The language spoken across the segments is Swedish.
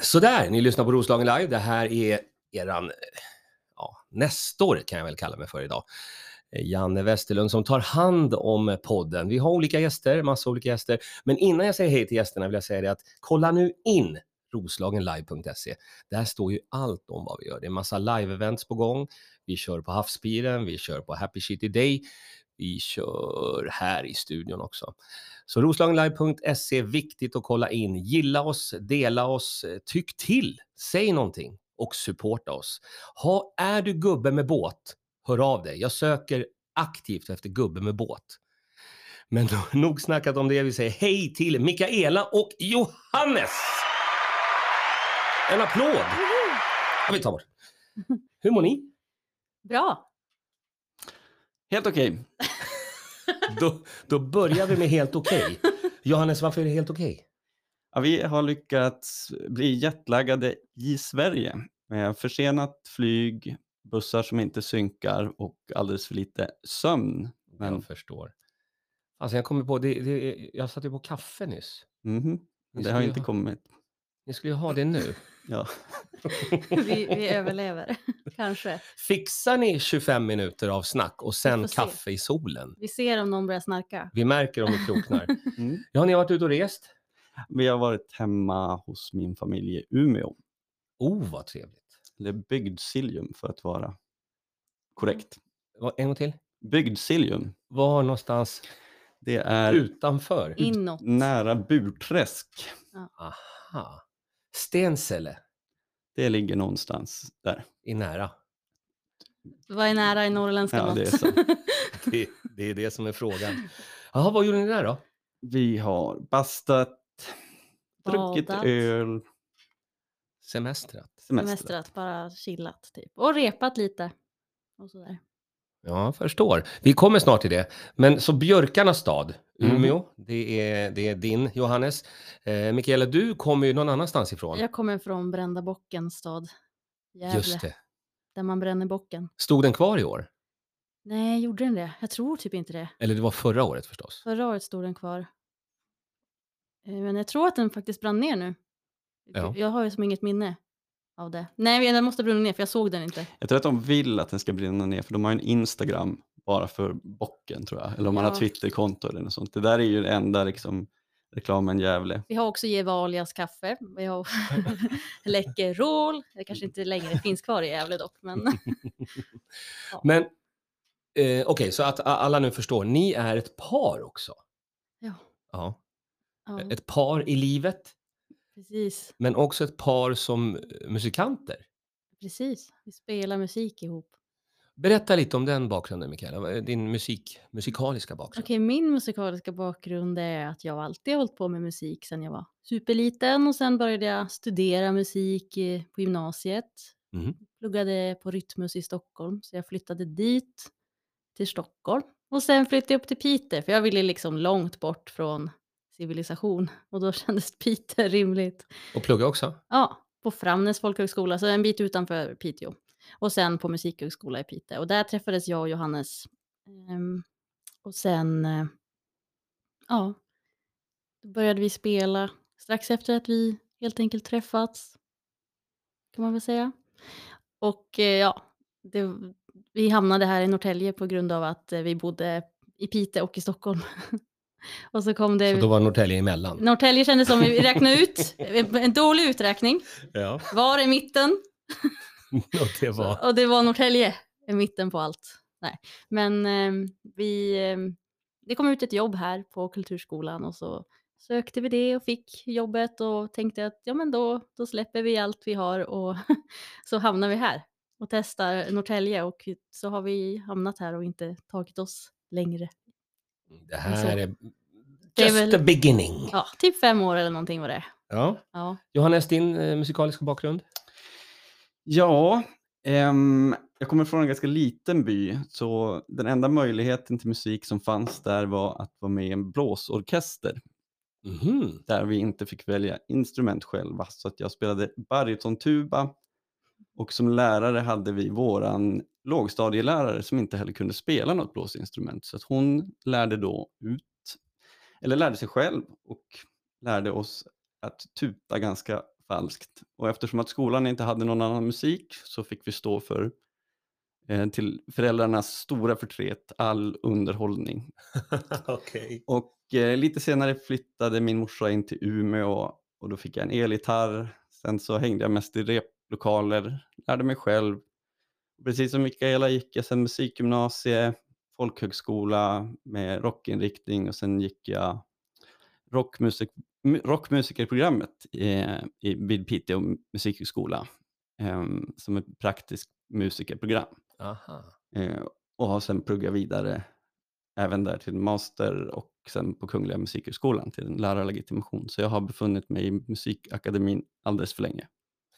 Sådär, ni lyssnar på Roslagen Live. Det här är eran eh, ja, Nestor kan jag väl kalla mig för idag. Eh, Janne Westerlund som tar hand om podden. Vi har olika gäster, massa olika gäster. Men innan jag säger hej till gästerna vill jag säga det att kolla nu in roslagenlive.se. Där står ju allt om vad vi gör. Det är massa live-events på gång. Vi kör på Havspiren, vi kör på Happy City Day. Vi kör här i studion också. Så roslagenlive.se, viktigt att kolla in. Gilla oss, dela oss, tyck till, säg någonting och supporta oss. Ha, är du gubbe med båt, hör av dig. Jag söker aktivt efter gubbe med båt. Men nog snackat om det. Vi säger hej till Mikaela och Johannes! En applåd! Ja, vi tar bort. Hur mår ni? Bra. Helt okej. Då, då börjar vi med helt okej. Johannes, varför är det helt okej? Ja, vi har lyckats bli jetlaggade i Sverige med försenat flyg, bussar som inte synkar och alldeles för lite sömn. Men, Jag förstår. Alltså jag kommer på, det, det, jag satt ju på kaffe nyss. mhm, Ni det skulle har ju inte ha- kommit. Ni skulle ju ha det nu. Ja. Vi, vi överlever, kanske. Fixar ni 25 minuter av snack och sen får se. kaffe i solen? Vi ser om någon börjar snarka. Vi märker om vi kroknar. Mm. Ja, ni har varit ute och rest? Vi har varit hemma hos min familj i Umeå. Oh, vad trevligt. Eller Bygdsiljum för att vara korrekt. Vad- En gång till. Bygdsiljum, Var någonstans det är utanför? Inåt. nära Burträsk. Aha. Stensele Det ligger någonstans där. är nära. Vad är nära i norrländska Ja, det är så. Det, det är det som är frågan. Jaha, vad gjorde ni där då? Vi har bastat, druckit Badat. öl, Semestrat. semestrat. Semestrat, bara chillat typ. Och repat lite. Och sådär. Ja, jag förstår. Vi kommer snart till det. Men så Björkarnas stad, Mhm. Umeå, det, är, det är din Johannes. Eh, Mikaela, du kommer ju någon annanstans ifrån. Jag kommer från Brända bockens stad. Gävle. Just det. Där man bränner bocken. Stod den kvar i år? Nej, gjorde den det? Jag tror typ inte det. Eller det var förra året förstås. Förra året stod den kvar. Eh, Men jag tror att den faktiskt brann ner nu. Ja. Jag har ju som inget minne av det. Nej, den måste brunnit ner för jag såg den inte. Jag tror att de vill att den ska brinna ner för de har en Instagram bara för bocken tror jag. Eller om man Ja. har Twitterkonto eller något sånt. Det där är ju den enda liksom, reklamen Gävle. Vi har också Gevalias kaffe. Vi har Läkerol. Det kanske inte längre finns kvar i Gävle dock. Men Men eh, okej, så att alla nu förstår. Ni är ett par också. ja, Ja. ja Ett par i livet, precis. men också ett par som eh, musikanter. Precis. Vi spelar musik ihop. Berätta lite om den bakgrunden, Mikaela. Din musik, musikaliska bakgrund. Okej, min musikaliska bakgrund är att jag alltid har hållit på med musik sedan jag var superliten och sen började jag studera musik på gymnasiet. Mhm. Pluggade på Rytmus i Stockholm så jag flyttade dit till Stockholm och sen flyttade jag upp till Piteå för jag ville liksom långt bort från civilisation och då kändes Piteå rimligt. Och plugga också? Ja, på Framnäs folkhögskola, så en bit utanför Piteå. Och sen på musikhögskola i Piteå. Och där träffades jag och Johannes. Ehm, och sen, eh, ja, då började vi spela strax efter att vi helt enkelt träffats. Kan man väl säga. Och eh, ja, det, vi hamnade här i Norrtälje på grund av att eh, vi bodde i Piteå och i Stockholm. och så kom det... Så då var Norrtälje emellan? Norrtälje kändes som vi räknade ut, en dålig uträkning. Ja. Var i mitten Och det var... och det var Norrtälje i mitten på allt. Nej. Men eh, vi, eh, det kom ut ett jobb här på Kulturskolan och så sökte vi det och fick jobbet och tänkte att ja men då, då släpper vi allt vi har och så hamnar vi här och testar Norrtälje och så har vi hamnat här och inte tagit oss längre. Det här är Det är just väl- the beginning. Ja, typ fem år eller någonting var det. Ja. Ja, Johannes, din eh, musikaliska bakgrund? Ja, ehm, jag kommer från en ganska liten by så den enda möjligheten till musik som fanns där var att vara med i en blåsorkester Mhm. där vi inte fick välja instrument själva. Så att jag spelade barytontuba och som lärare hade vi våran lågstadielärare som inte heller kunde spela något blåsinstrument. Så att hon lärde då ut, eller lärde sig själv och lärde oss att tuta ganska falskt. Och eftersom att skolan inte hade någon annan musik så fick vi stå för eh, till föräldrarnas stora förtret all underhållning. Okej. Och eh, lite senare flyttade min morsa in till Umeå och då fick jag en elgitarr. Sen så hängde jag mest i replokaler, lärde mig själv. Precis som Mikaela gick jag sen musikgymnasie, folkhögskola med rockinriktning och sen gick jag rockmusik, mu- rockmusikerprogrammet i, i, vid Piteå musikhögskola em, som ett praktiskt musikerprogram. Eh, och har sen pluggat vidare även där till master och sen på Kungliga Musikhögskolan till en lärarlegitimation. Så jag har befunnit mig i musikakademin alldeles för länge.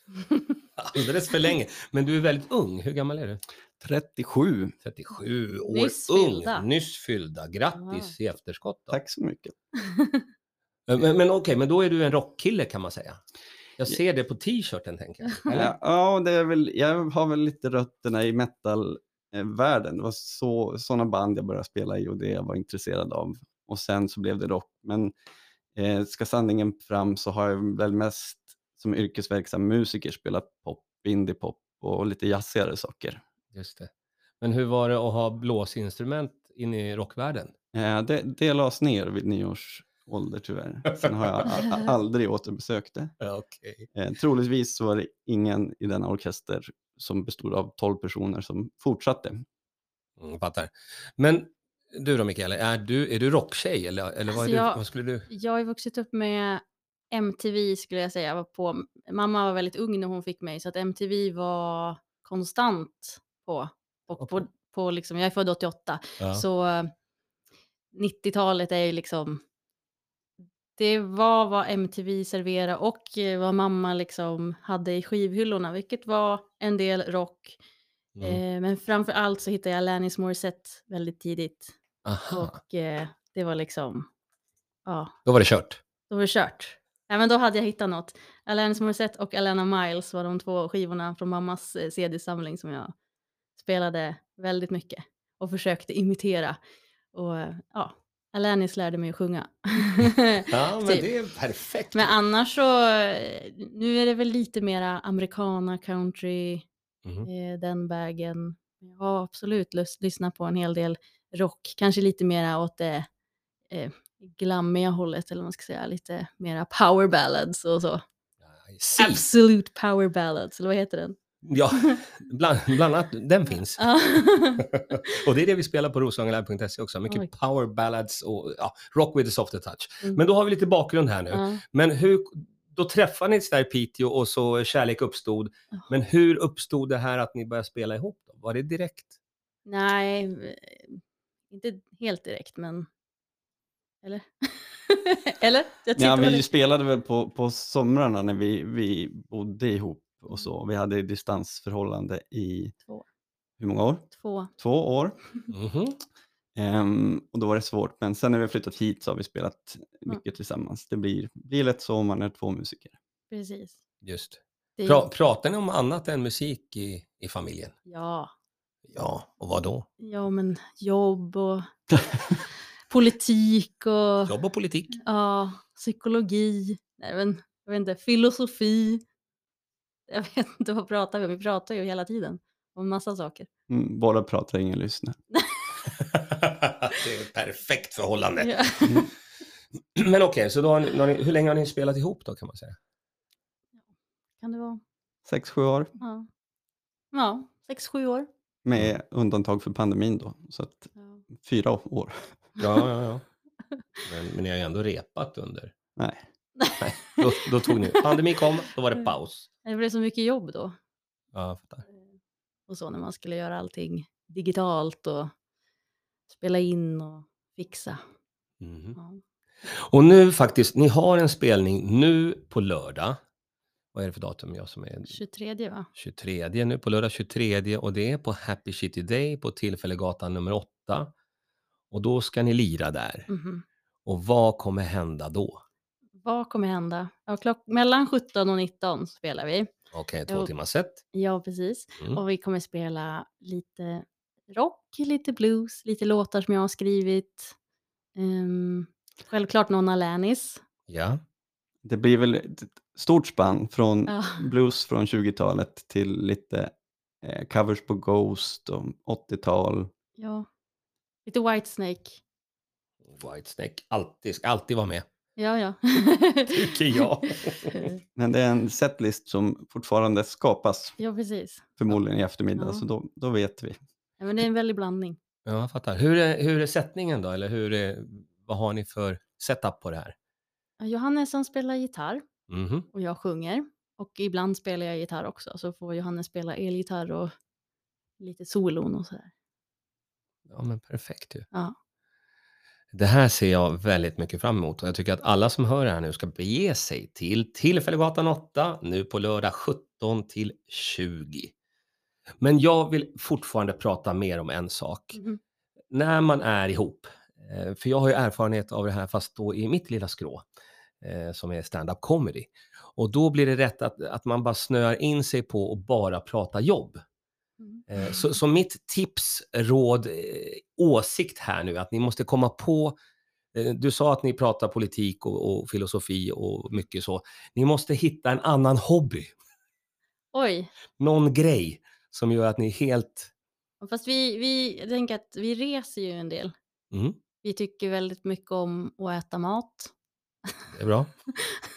Alldeles för länge. Men du är väldigt ung. Hur gammal är du? 37, 37 år Nyss ung. fyllda. Nyss fyllda. Grattis i efterskott. Då. tack så mycket. Men, men, men okej, men då är du en rockkille kan man säga. Jag ser det på t-shirten tänker jag. Eller? Ja, ja, det är väl, jag har väl lite rötterna i metalvärlden. Det var så, sådana band jag började spela i och det jag var intresserad av. Och sen så blev det rock. Men eh, ska sanningen fram så har jag väl mest som yrkesverksam musiker spelat pop, indiepop och lite jazzigare saker. Just det. Men hur var det att ha blåsinstrument in i rockvärlden? Eh, det, det lades ner vid nio års ålder tyvärr. Sen har jag aldrig återbesökt det. Okej. Eh, troligtvis så var det ingen i denna orkester som bestod av 12 personer som fortsatte. Mm, fattar. Men du då Mikaela, är du, är du rocktjej eller, eller vad, Alltså, du, jag- vad skulle du? Jag har vuxit upp med MTV skulle jag säga. Var på, mamma var väldigt ung när hon fick mig så att MTV var konstant på. Och på, på liksom, jag är född 88 Ja. så eh, 90-talet är ju liksom det var vad MTV serverade och eh, vad mamma liksom hade i skivhyllorna, vilket var en del rock. Mm. Eh, men framför allt så hittade jag Alanis Morissette väldigt tidigt. Aha, Och eh, det var liksom, ja, då var det kört. då var det kört. Ja, men då hade jag hittat något. Alanis Morissette och Alana Miles var de två skivorna från mammas eh, CD-samling som jag spelade väldigt mycket och försökte imitera. Och eh, ja, Alanis lärde mig att sjunga. Ja, men Typ. det är perfekt. Men annars så, eh, nu är det väl lite mera americana, country, Mhm. eh, den vägen. Jag har absolut lust, lyssnat på en hel del rock, kanske lite mera åt det eh, glammiga hållet, eller man ska säga, lite mera power ballads och så. Si. Absolute power ballads, eller vad heter den? Ja, bland, bland annat den finns. Och det är det vi spelar på roslagenlive.se också. Mycket Oj. power ballads och ja, rock with a softer touch. Mm. Men då har vi lite bakgrund här nu. Ja. Men hur, då träffades ni där i Piteå och så kärlek uppstod. Ja. Men hur uppstod det här att ni började spela ihop? Då? Var det direkt? Nej, eh, inte helt direkt, men... Eller? eller? Ja, vi det- spelade väl på, på somrarna när vi, vi bodde ihop och så. Vi hade distansförhållande i Två. hur många år? Två. Två år. Mhm. Ehm, och då var det svårt, men sen när vi flyttat hit så har vi spelat mycket tillsammans. Det blir, blir lätt så om man är två musiker. Precis. Just. Pra, pratar ni om annat än musik i, i familjen? Ja, Ja, och vad då? ja, men jobb och politik och Jobb och politik? ja, psykologi. Nej, men, jag vet inte, filosofi. Jag vet inte vad pratar vi om. Vi pratar ju hela tiden om massa saker. Mm, bara pratar, ingen lyssnar. det är ett perfekt förhållande. Ja. Men okej, så då har ni, då har ni, hur länge har ni spelat ihop då kan man säga? Kan det vara? Sex, sju år Ja, ja sex, sju år. med undantag för pandemin då. Så att Ja. fyra år. Ja, ja, ja. Men, men ni har ju ändå repat under. Nej. Nej, då, då tog ni, pandemi kom, då var det paus. Det blev så mycket jobb då. Ja, jag fattar. Och så när man skulle göra allting digitalt och spela in och fixa. Mhm. Ja. Och nu faktiskt, ni har en spelning nu på lördag. Vad är det för datum? Jag som är 23 va? 23 nu på lördag 23 och det är på Happy City Day på Tillfällegatan nummer 8. Och då ska ni lira där. Mhm. Och vad kommer hända då? Vad kommer hända? Ja, klock- mellan 17 och 19 spelar vi. Okej, två Jo. timmar set. Ja, precis. Mm. Och vi kommer spela lite rock, lite blues, lite låtar som jag har skrivit. Ehm, självklart någon Alanis. Ja. Det blir väl, stort spann från Ja. blues från 20-talet till lite eh, covers på Ghost och 80-tal. ja. Lite Whitesnake. Whitesnake, alltid, ska alltid vara med, Ja, ja. tycker jag. Men det är en setlist som fortfarande skapas ja, precis. förmodligen i eftermiddag, Ja. så då, då vet vi. Ja, men det är en väldig blandning. Ja, jag fattar. Hur är, hur är sättningen då? Eller hur är, vad har ni för setup på det här? Johannes han spelar gitarr Mhm. och jag sjunger. Och ibland spelar jag gitarr också, så får Johannes spela elgitarr och lite solon och sådär. Ja, men perfekt ju. Ja. Det här ser jag väldigt mycket fram emot och jag tycker att alla som hör det här nu ska bege sig till Tillfällegatan 8 nu på lördag 17 till 20. Men jag vill fortfarande prata mer om en sak. Mhm. När man är ihop, eh, för jag har ju erfarenhet av det här fast då i mitt lilla skrå eh, som är stand-up comedy. Och då blir det rätt att, att man bara snöar in sig på att bara prata jobb. Mm. Eh, Så, så mitt tips, råd, eh, åsikt här nu att ni måste komma på eh, du sa att ni pratar politik och, och filosofi och mycket så. Ni måste hitta en annan hobby, Oj, någon grej som gör att ni helt... fast vi, vi tänker att vi reser ju en del. Mm, Vi tycker väldigt mycket om att äta mat det är bra.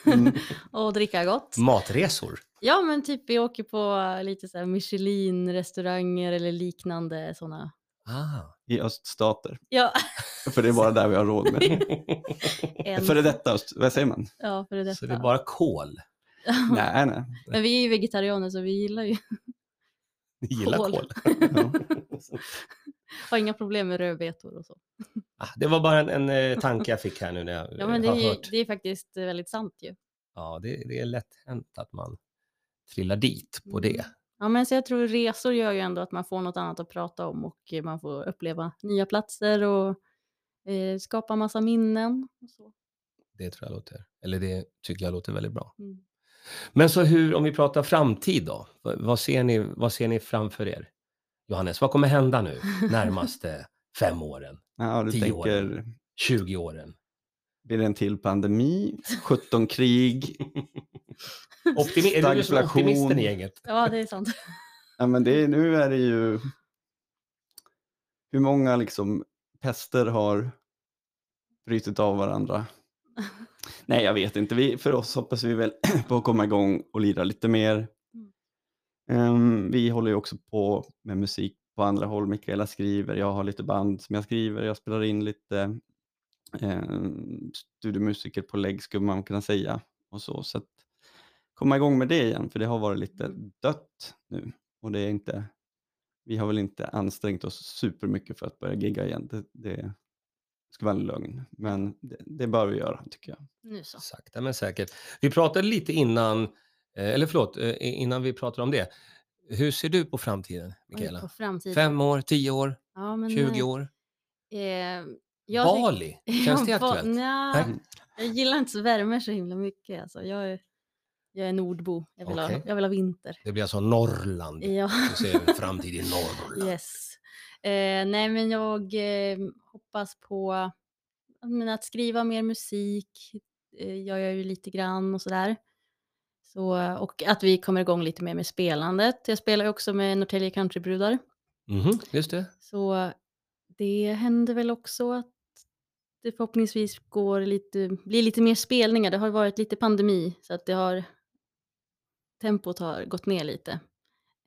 Mm. och dricka gott. Matresor. Ja, men typ vi åker på lite så här Michelin-restauranger eller liknande sådana. Ah. I öststater, Ja, för det är bara där vi har råd med. Före detta öst, vad säger man? Ja, för det Så det är bara kol. Nej, nej. Men vi är ju vegetarianer så vi gillar ju, Ni gillar Kol. kol. Ja. har inga problem med rödbetor och så. Ah, det var bara en, en eh, tanke jag fick här nu när jag Ja, men det har är, ju- hört. det är faktiskt väldigt sant ju. Ja, det, det är lätt hänt att man trillar dit på det. Mm. Ja, men så jag tror resor gör ju ändå att man får något annat att prata om och eh, man får uppleva nya platser och eh, skapa massa minnen. Och så. Det tror jag låter, eller det tycker jag låter väldigt bra. Mm. Men så hur, om vi pratar framtid då? Vad, ser ni, vad ser ni framför er? Johannes, vad kommer hända nu närmaste fem åren, Ja, du Tio år. tänker, 20 åren? blir det en till pandemi, 17 krig? Optimi- är du som optimisten i gänget? Ja, det är sant. Ja, men det är, nu är det ju... Hur många liksom pester har brutit av varandra? Nej, jag vet inte. Vi, för oss hoppas vi väl på att komma igång och lira lite mer. Ehm, vi håller ju också på med musik på andra håll. Mikaela skriver, jag har lite band som jag skriver, jag spelar in lite um, studiomusiker på lägg skulle man kunna säga. Och så, så att komma igång med det igen, för det har varit lite dött nu. Och det är inte, vi har väl inte ansträngt oss supermycket för att börja gigga igen. Det, det ska vara en lögn, men det, det bör vi göra tycker jag. Nu så. Sakta men säkert. Vi pratade lite innan, eh, eller förlåt, eh, innan vi pratade om det. Hur ser du på framtiden, Mikaela? på framtiden. Fem år, tio år, ja, men, 20 eh, år? Eh, Bali, känns det aktuellt? Nej. jag gillar inte så värme så himla mycket. Alltså. Jag, är, jag är nordbo. Jag vill, Okej. ha, jag vill ha vinter. Det blir alltså Norrland. Ja. Du ser en framtid i Norrland. Yes. Eh, nej, men jag eh, hoppas på menar, att skriva mer musik. Eh, jag gör ju lite grann och sådär. Så, och att vi kommer igång lite mer med spelandet. Jag spelar ju också med Norrtälje Countrybrudar. Mhm, just det. Så det händer väl också att det förhoppningsvis går lite, blir lite mer spelningar. Det har varit lite pandemi så att det har tempot har gått ner lite.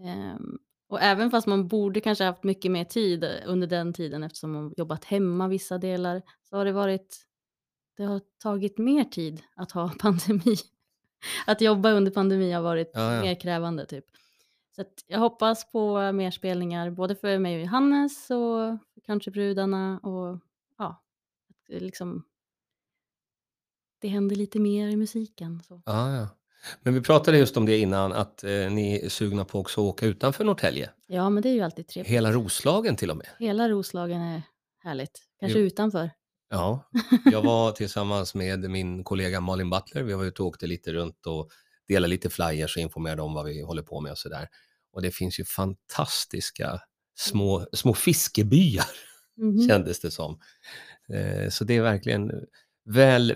Ehm, och även fast man borde kanske haft mycket mer tid under den tiden eftersom man jobbat hemma vissa delar så har det varit det har tagit mer tid att ha pandemi. Att jobba under pandemi har varit Ja, ja. mer krävande typ. Så jag hoppas på mer spelningar både för mig och Johannes och kanske brudarna och ja, det liksom det händer lite mer i musiken. Så. Ja, ja. Men vi pratade just om det innan, att eh, ni är sugna på också att åka utanför Norrtälje. Ja, men det är ju alltid trevligt. Hela Roslagen till och med. Hela Roslagen är härligt. Kanske Jo. utanför. Ja, jag var tillsammans med min kollega Malin Butler. Vi var ute och åkte lite runt och delade lite flyers och informerade om vad vi håller på med och sådär. Och det finns ju fantastiska små, små fiskebyar, Mhm. kändes det som. Eh, Så det är verkligen väl,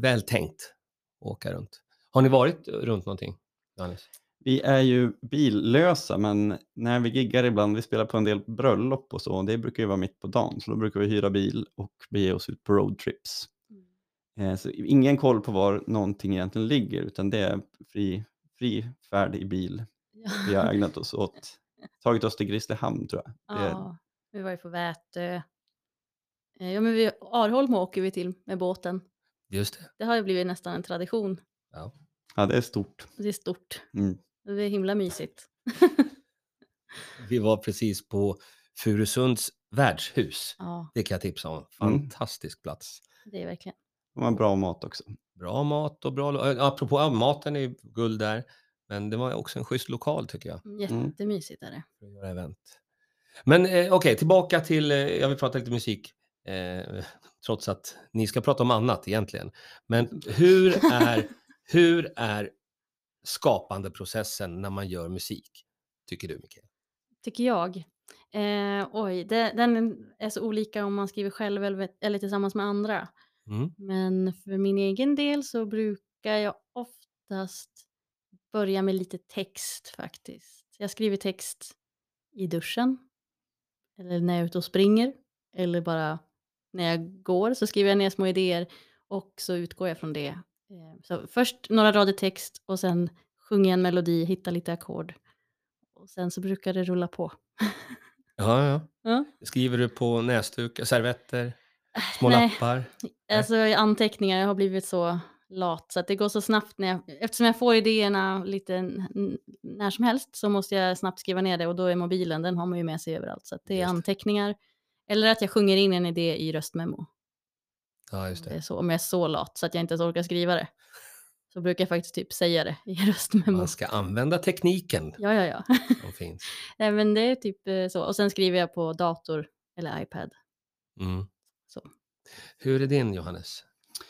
väl tänkt att åka runt. Har ni varit runt någonting? Johannes? Vi är ju billösa, men när vi giggar ibland, vi spelar på en del bröllop och så, det brukar ju vara mitt på dagen, så då brukar vi hyra bil och bege oss ut på roadtrips. Eh, Så ingen koll på var någonting egentligen ligger, utan det är fri, fri färd i bil. Vi har ägnat oss åt, tagit oss till Grisslehamn tror jag. Det är, Ja, vi var ju på Vätö. Eh, Ja, men vi, Arholm åker vi till med båten. Just det. Det har ju blivit nästan en tradition. Ja. ja, det är stort. Det är stort. Mm. Det är himla mysigt. Vi var precis på Furusunds värdshus. Ja, Det kan jag tipsa om. Mm. Fantastisk plats. det är verkligen. De har bra mat också. Bra mat och bra... äh, Apropå ja, maten är guld där. Men det var också en schysst lokal tycker jag. Jättemysigt är det. För att göra event. Men eh, okej, tillbaka till... Eh, jag vill prata lite musik. Eh, trots att ni ska prata om annat egentligen. Men hur är, hur är skapandeprocessen när man gör musik? Tycker du, Mikael? Tycker jag. Eh, oj, det, den är så olika om man skriver själv eller, eller tillsammans med andra. Mm. Men för min egen del så brukar jag oftast börja med lite text faktiskt. Jag skriver text i duschen. Eller när jag är ute och springer. Eller bara när jag går så skriver jag ner små idéer. Och så utgår jag från det. Eh, Så först några rader text och sen sjunger jag en melodi, hittar lite ackord. Och sen så brukar det rulla på. Ja, ja. Ja. Skriver du på näsdukar, servetter, små Nej. lappar? Alltså anteckningar, jag har blivit så lat så att det går så snabbt när jag, eftersom jag får idéerna lite när som helst så måste jag snabbt skriva ner det och då är mobilen, den har man ju med sig överallt så att det är Just anteckningar. Eller att jag sjunger in en idé i röstmemo. Ja, just Det är så, om jag är så lat så att jag inte ens orkar skriva det. Så brukar jag faktiskt typ säga det i röstmemo. Man ska använda tekniken Ja, ja, ja. som finns. Nej, men det är typ eh, så. Och sen skriver jag på dator eller iPad. Mm. Så. Hur är din, Johannes,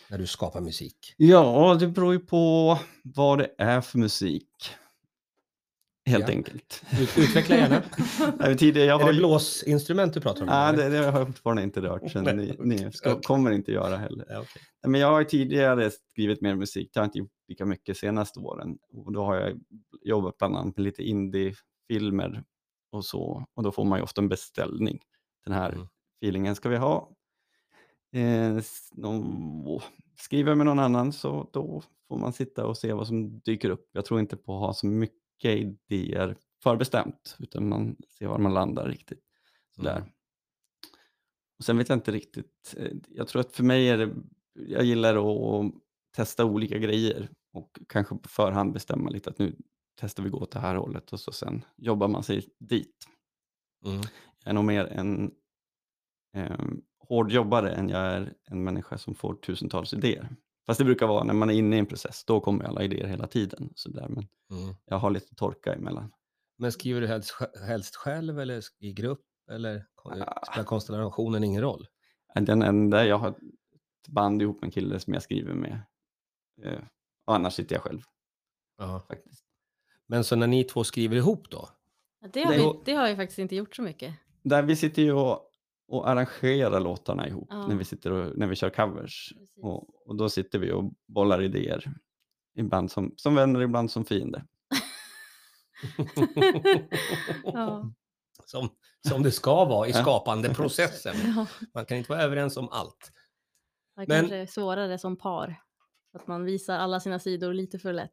när du skapar musik? Ja, det beror ju på vad det är för musik. Helt Ja. enkelt. Ut, utveckla gärna. Nej, tidigare, jag är har det blåsinstrument du pratar om? Nej, det, det har jag fortfarande inte rört, Nej, ni, ni ska, okej. kommer inte göra heller. Ja. Nej, Men jag har tidigare skrivit mer musik, det har jag inte gjort lika mycket senaste åren. Och då har jag jobbat bland annat med lite indie-filmer och så. Och då får man ju ofta en beställning. Den här Mm. feelingen ska vi ha. Eh, någon, skriver jag med någon annan så då får man sitta och se vad som dyker upp. Jag tror inte på att ha så mycket idéer förbestämt, utan man ser var man landar riktigt. Sådär. Mm. Och sen vet jag inte riktigt, eh, jag tror att för mig är det, jag gillar att testa olika grejer och kanske på förhand bestämma lite att nu testar vi gå åt det här hållet och så sen jobbar man sig dit. Mm. Jag är nog mer en eh, hård jobbare än jag är en människa som får tusentals idéer. Fast det brukar vara när man är inne i en process, då kommer alla idéer hela tiden. Så där. Men Mm. jag har lite torka emellan. Men skriver du helst, helst själv eller i grupp? Eller Ah. spelar konstellationen ingen roll? Den enda jag har ett band ihop med en kille som jag skriver med. Eh, och annars sitter jag själv Ja. faktiskt. Men så när ni två skriver ihop då? Ja, Det har, vi, det har jag faktiskt inte gjort så mycket. Där vi sitter ju och, och arrangerar låtarna ihop Ja. när vi sitter och när vi kör covers. Och, och då sitter vi och bollar idéer. Ibland som, som vänner, ibland som fiender. Ja. som, som det ska vara i skapandeprocessen. Ja, Man kan inte vara överens om allt. det Men- kanske är svårare som par. Att man visar alla sina sidor lite för lätt.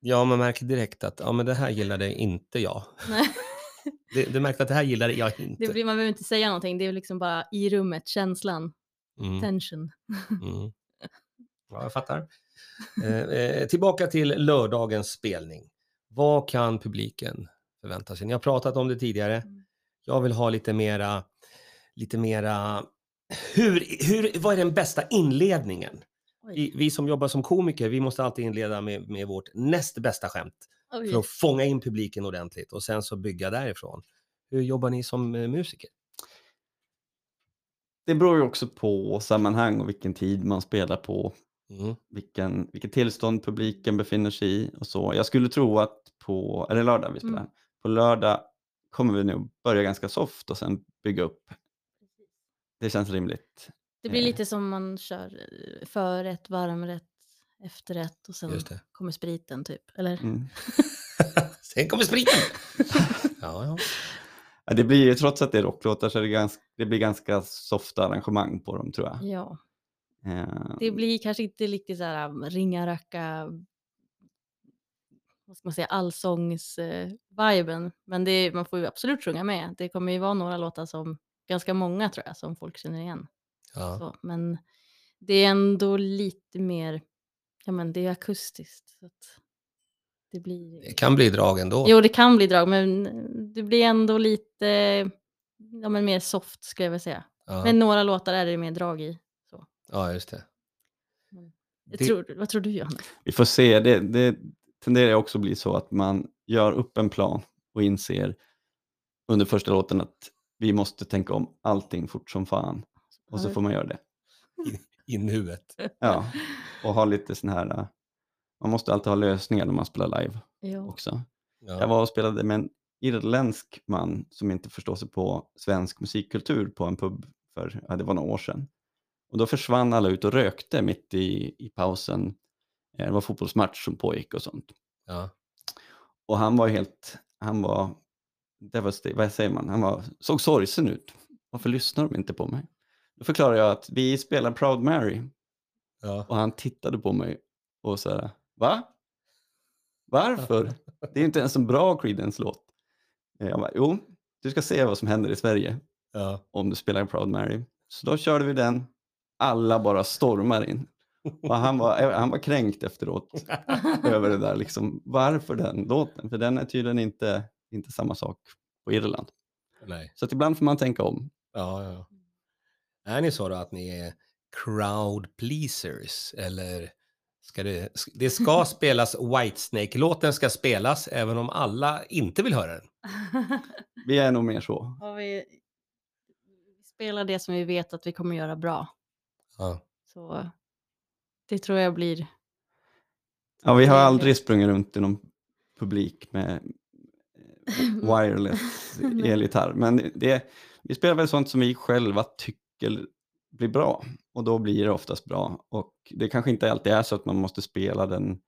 Ja, man märker direkt att ja, men det här gillade inte jag. Det, du märkte att det här gillade jag inte. det blir, man behöver inte säga någonting, det är liksom bara i rummet, känslan, Mm, tension. mm. Ja, jag fattar. Eh, eh, tillbaka till lördagens spelning. Vad kan publiken förvänta sig? Ni har pratat om det tidigare. Mm. Jag vill ha lite mera, lite mera, hur, hur, vad är den bästa inledningen? Oj, Vi, vi som jobbar som komiker, vi måste alltid inleda med, med vårt näst bästa skämt oj. för att fånga in publiken ordentligt och sen så bygga därifrån. Hur jobbar ni som eh, musiker? Det beror ju också på sammanhang och vilken tid man spelar på. Mm. Vilken, vilket tillstånd publiken befinner sig i och så. Jag skulle tro att på, det lördag vi spelar? Mm. På lördag kommer vi nog börja ganska soft och sen bygga upp. Det känns rimligt. Det blir eh. lite som man kör eh, förrätt, varmrätt, efterrätt och sen kommer spriten typ. Eller? Mm. Sen kommer spriten! ja, ja. Ja, det blir ju, trots att det är rocklåtar så är det, ganska, det blir ganska softa arrangemang på dem tror jag. Ja, Eh, det blir kanske inte riktigt så här um, ringa racka vad ska man säga, allsångs-viben. Men det, är- man får ju absolut sjunga med. Det kommer ju vara några låtar som, ganska många tror jag, som folk känner igen. ja. Så, men det är ändå lite mer, ja men det är akustiskt. Så att det blir... Det kan bli drag ändå. Jo, det kan bli drag, men det blir ändå lite ja, men mer soft skulle jag vilja säga. Ja, Men några låtar är det mer drag i. Så. ja just det. Jag Det- tror, vad tror du Johanna? Vi får se, det, det tenderar också bli så att man gör upp en plan och inser under första låten att vi måste tänka om allting fort som fan. Och så får man göra det. I nuet. Ja, och ha lite sån här, äh, man måste alltid ha lösningar när man spelar live Ja. också. Jag Ja. var och spelade med en irländsk man som inte förstår sig på svensk musikkultur på en pub för, ja, det var några år sedan. Och då försvann alla ut och rökte mitt i, i pausen. Eh, Det var fotbollsmatch som pågick och sånt. Ja. Och han var helt, han var, devastated, vad säger man, han var, såg sorgsen ut. Varför lyssnar de inte på mig? Då förklarade jag att vi spelar Proud Mary Ja. och han tittade på mig och sa, va? Varför? Det är inte ens en bra Creedence-låt. Eh, Jag bara, jo, du ska se vad som händer i Sverige Ja. om du spelar Proud Mary. Så då körde vi den. Alla bara stormar in. Och han var, eh, han var kränkt efteråt över det där. Liksom, varför den låten? För den är tydligen inte, inte samma sak på Irland. Nej. Så att ibland får man tänka om. Ja, ja. Är ni så då att ni är crowd pleasers? Eller ska det, det ska spelas Whitesnake-låten ska spelas även om alla inte vill höra den. Vi är nog mer så. Ja, vi, vi spelar det som vi vet att vi kommer göra bra. Ja. Så det tror jag blir... Ja, vi har aldrig sprungit runt i någon publik med eh, wireless elgitarr. Men det, vi spelar väl sånt som vi själva tycker blir bra. Och då blir det oftast bra. Och det kanske inte alltid är så att man måste spela den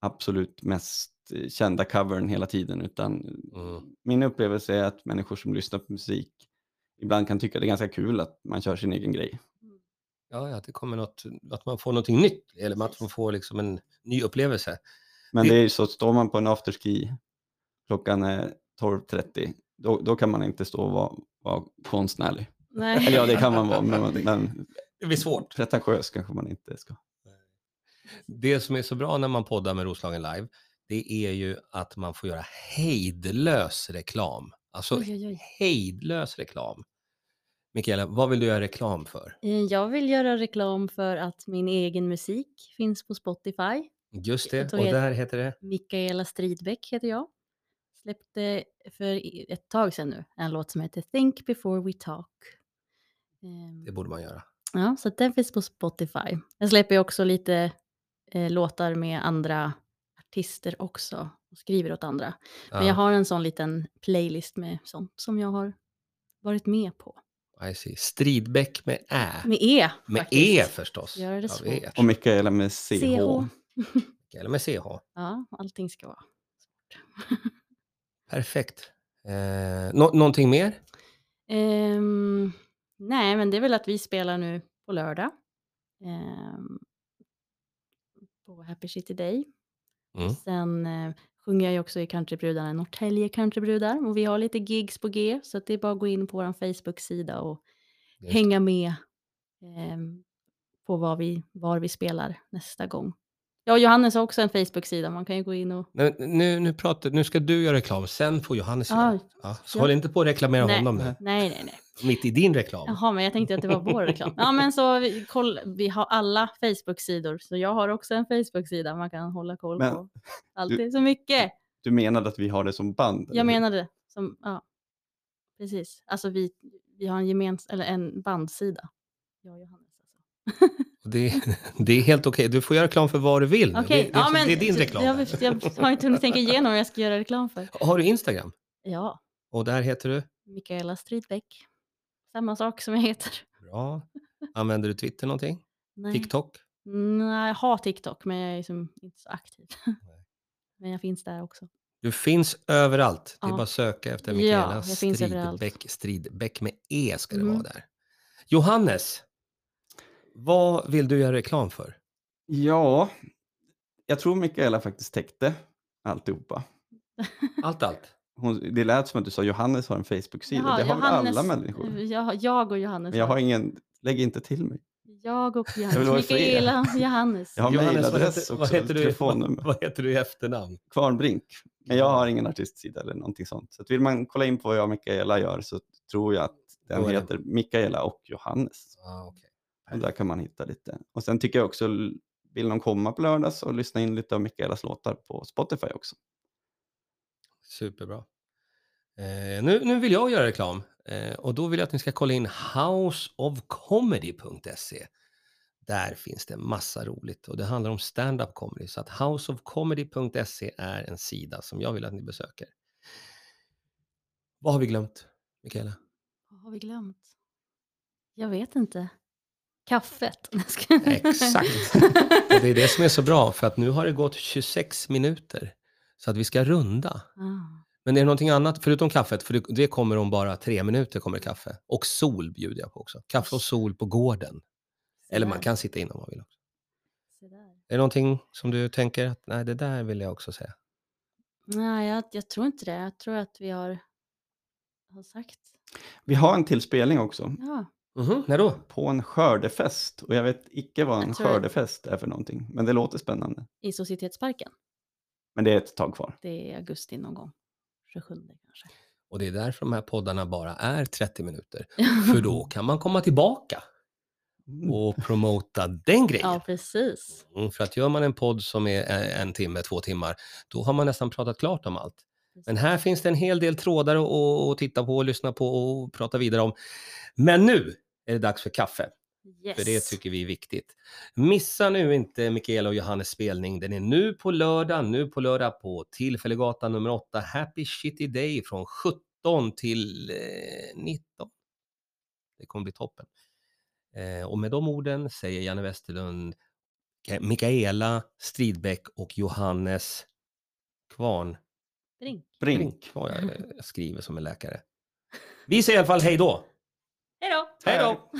absolut mest eh, kända covern hela tiden. Utan Mm. min upplevelse är att människor som lyssnar på musik ibland kan tycka det är ganska kul att man kör sin egen grej. Ja, ja, att det kommer något, att man får någonting nytt. Eller att man får liksom en ny upplevelse. Men Det- är ju så, står man på en afterski klockan är 12.30, då, då kan man inte stå och vara, vara konstnärlig. Nej. Eller ja, det kan man vara, men, men Det blir svårt. pretentiös kanske man inte ska. Det som är så bra när man poddar med Roslagen Live, det är ju att man får göra hejdlös reklam. Alltså Oj, oj, oj. hejdlös reklam. Mikaela, vad vill du göra reklam för? Eh, Jag vill göra reklam för att min egen musik finns på Spotify. Just det, och där heter det? Mikaela Stridbeck heter jag. Släppte för ett tag sedan nu en låt som heter Think before we talk. Ehm, Det borde man göra. Ja, så den finns på Spotify. Jag släpper ju också lite eh, låtar med andra artister också och skriver åt andra. Men Ja, jag har en sån liten playlist med sånt som jag har varit med på. I see. Stridbäck med Ä. Med E Med faktiskt. E förstås. Gör det svårt. Och Mikaela med CH. CH. Eller med CH. Ja, allting ska vara. Perfekt. Eh, nå- någonting mer? Ehm, nej, men det är väl att vi spelar nu på lördag. Ehm, på Happy City Day. Mm. Sen eh, sjunger jag ju också i Countrybrudarna Norrtälje Countrybrudar och vi har lite gigs på G så det är bara att gå in på vår Facebook-sida och hänga med ehm, på vad vi, var vi spelar nästa gång. Ja, och Johannes har också en Facebook-sida, man kan ju gå in och... Nu, nu, nu, pratar, nu ska du göra reklam, sen får Johannes göra. Ja, så ja. håll inte på att reklamera Nej. honom nu. Nej, nej, nej. Mitt i din reklam. Jaha, men jag tänkte att det var vår reklam. Ja, men så vi, koll, vi har alla Facebook-sidor, så jag har också en Facebook-sida man kan hålla koll Men på. Alltid så mycket. Du menade att vi har det som band? Jag menade som, ja, precis. Alltså vi, vi har en gemens, eller en bandsida. Jag och Johannes alltså. Det, det är helt okej, du får göra reklam för vad du vill. Okej, det, det, ja men det är din reklam. Jag, jag, har inte hunnit tänka igenom vad jag ska göra reklam för. Har du Instagram? Ja, Och där heter du? Mikaela Stridbeck. Samma sak som jag heter. Bra. Använder du Twitter någonting? Nej, TikTok? Nej, jag har TikTok, men jag är liksom inte så aktiv. men jag finns där också. Du finns överallt. Det är Ja. bara att söka efter Ja, Mikaela överallt. Stridbäck. Stridbäck med E ska det Mm. vara där. Johannes, vad vill du göra reklam för? Ja, jag tror Mikaela faktiskt täckte alltihopa. Allt, allt. Hon, det lät som att du sa Johannes har en Facebook-sida. Jaha, det har väl Johannes- alla människor? Jag, jag och Johannes. Men jag har- ingen, lägg inte till mig. Jag och Johannes. fred. Mikaela, Johannes. Jag har Johannes, vad mejladress heter, också, vad, heter du, telefonnummer. vad, vad heter du i efternamn? Kvarnbrink. Men jag har ingen artistsida eller någonting sånt. Så att vill man kolla in på vad jag och Mikaela gör så tror jag att den heter Mikaela och Johannes. Ah, okay. Och där kan man hitta lite. Och sen tycker jag också, vill någon komma på lördags och lyssna in lite av Mikaelas låtar på Spotify också. Superbra. Eh, nu, nu vill jag göra reklam eh, och då vill jag att ni ska kolla in houseofcomedy.se. Där finns det massa roligt och det handlar om stand-up comedy. Så att houseofcomedy.se är en sida som jag vill att ni besöker. Vad har vi glömt, Mikaela? Vad har vi glömt? Jag vet inte. Kaffet. Exakt. Och det är det som är så bra för att nu har det gått 26 minuter så att vi ska runda. Ah, Men är det någonting annat förutom kaffet? För det, kommer om bara tre minuter kommer kaffe. Och sol bjuder jag på också. Kaffe och sol på gården. Eller man kan sitta in om man vill. också. Är det någonting som du tänker att nej, det där vill jag också säga? Nej, jag, jag tror inte det. Jag tror att vi har, har sagt. Vi har en till spelning också. Ja, Mhm, när då? På en skördefest. Och jag vet icke vad en skördefest är för någonting. Men det låter spännande. i Societetsparken. Men det är ett tag kvar. Det är augusti någon gång. 27 kanske. Och det är därför de här poddarna bara är 30 minuter. För då kan man komma tillbaka Mm. och promota den grejen. Ja, precis. Mm, för att gör man en podd som är en en timme, två timmar, då har man nästan pratat klart om allt. Men här finns det en hel del trådar att- att titta på och lyssna på och prata vidare om. Men nu är det dags för kaffe, Yes. för det tycker vi är viktigt. Missa nu inte Mikaela och Johannes spelning. Den är nu på lördag, nu på lördag på Tillfällegatan nummer 8, Happy Shitty Day från 17 till eh, 19. Det kommer bli toppen. Eh, och med de orden säger Janne Westerlund, Ka- Mikaela Stridbäck och Johannes Kvarn. Drink. Brink. Vad jag, jag skriver som en läkare. Vi säger i alla fall hej då! Hej då! Hej då!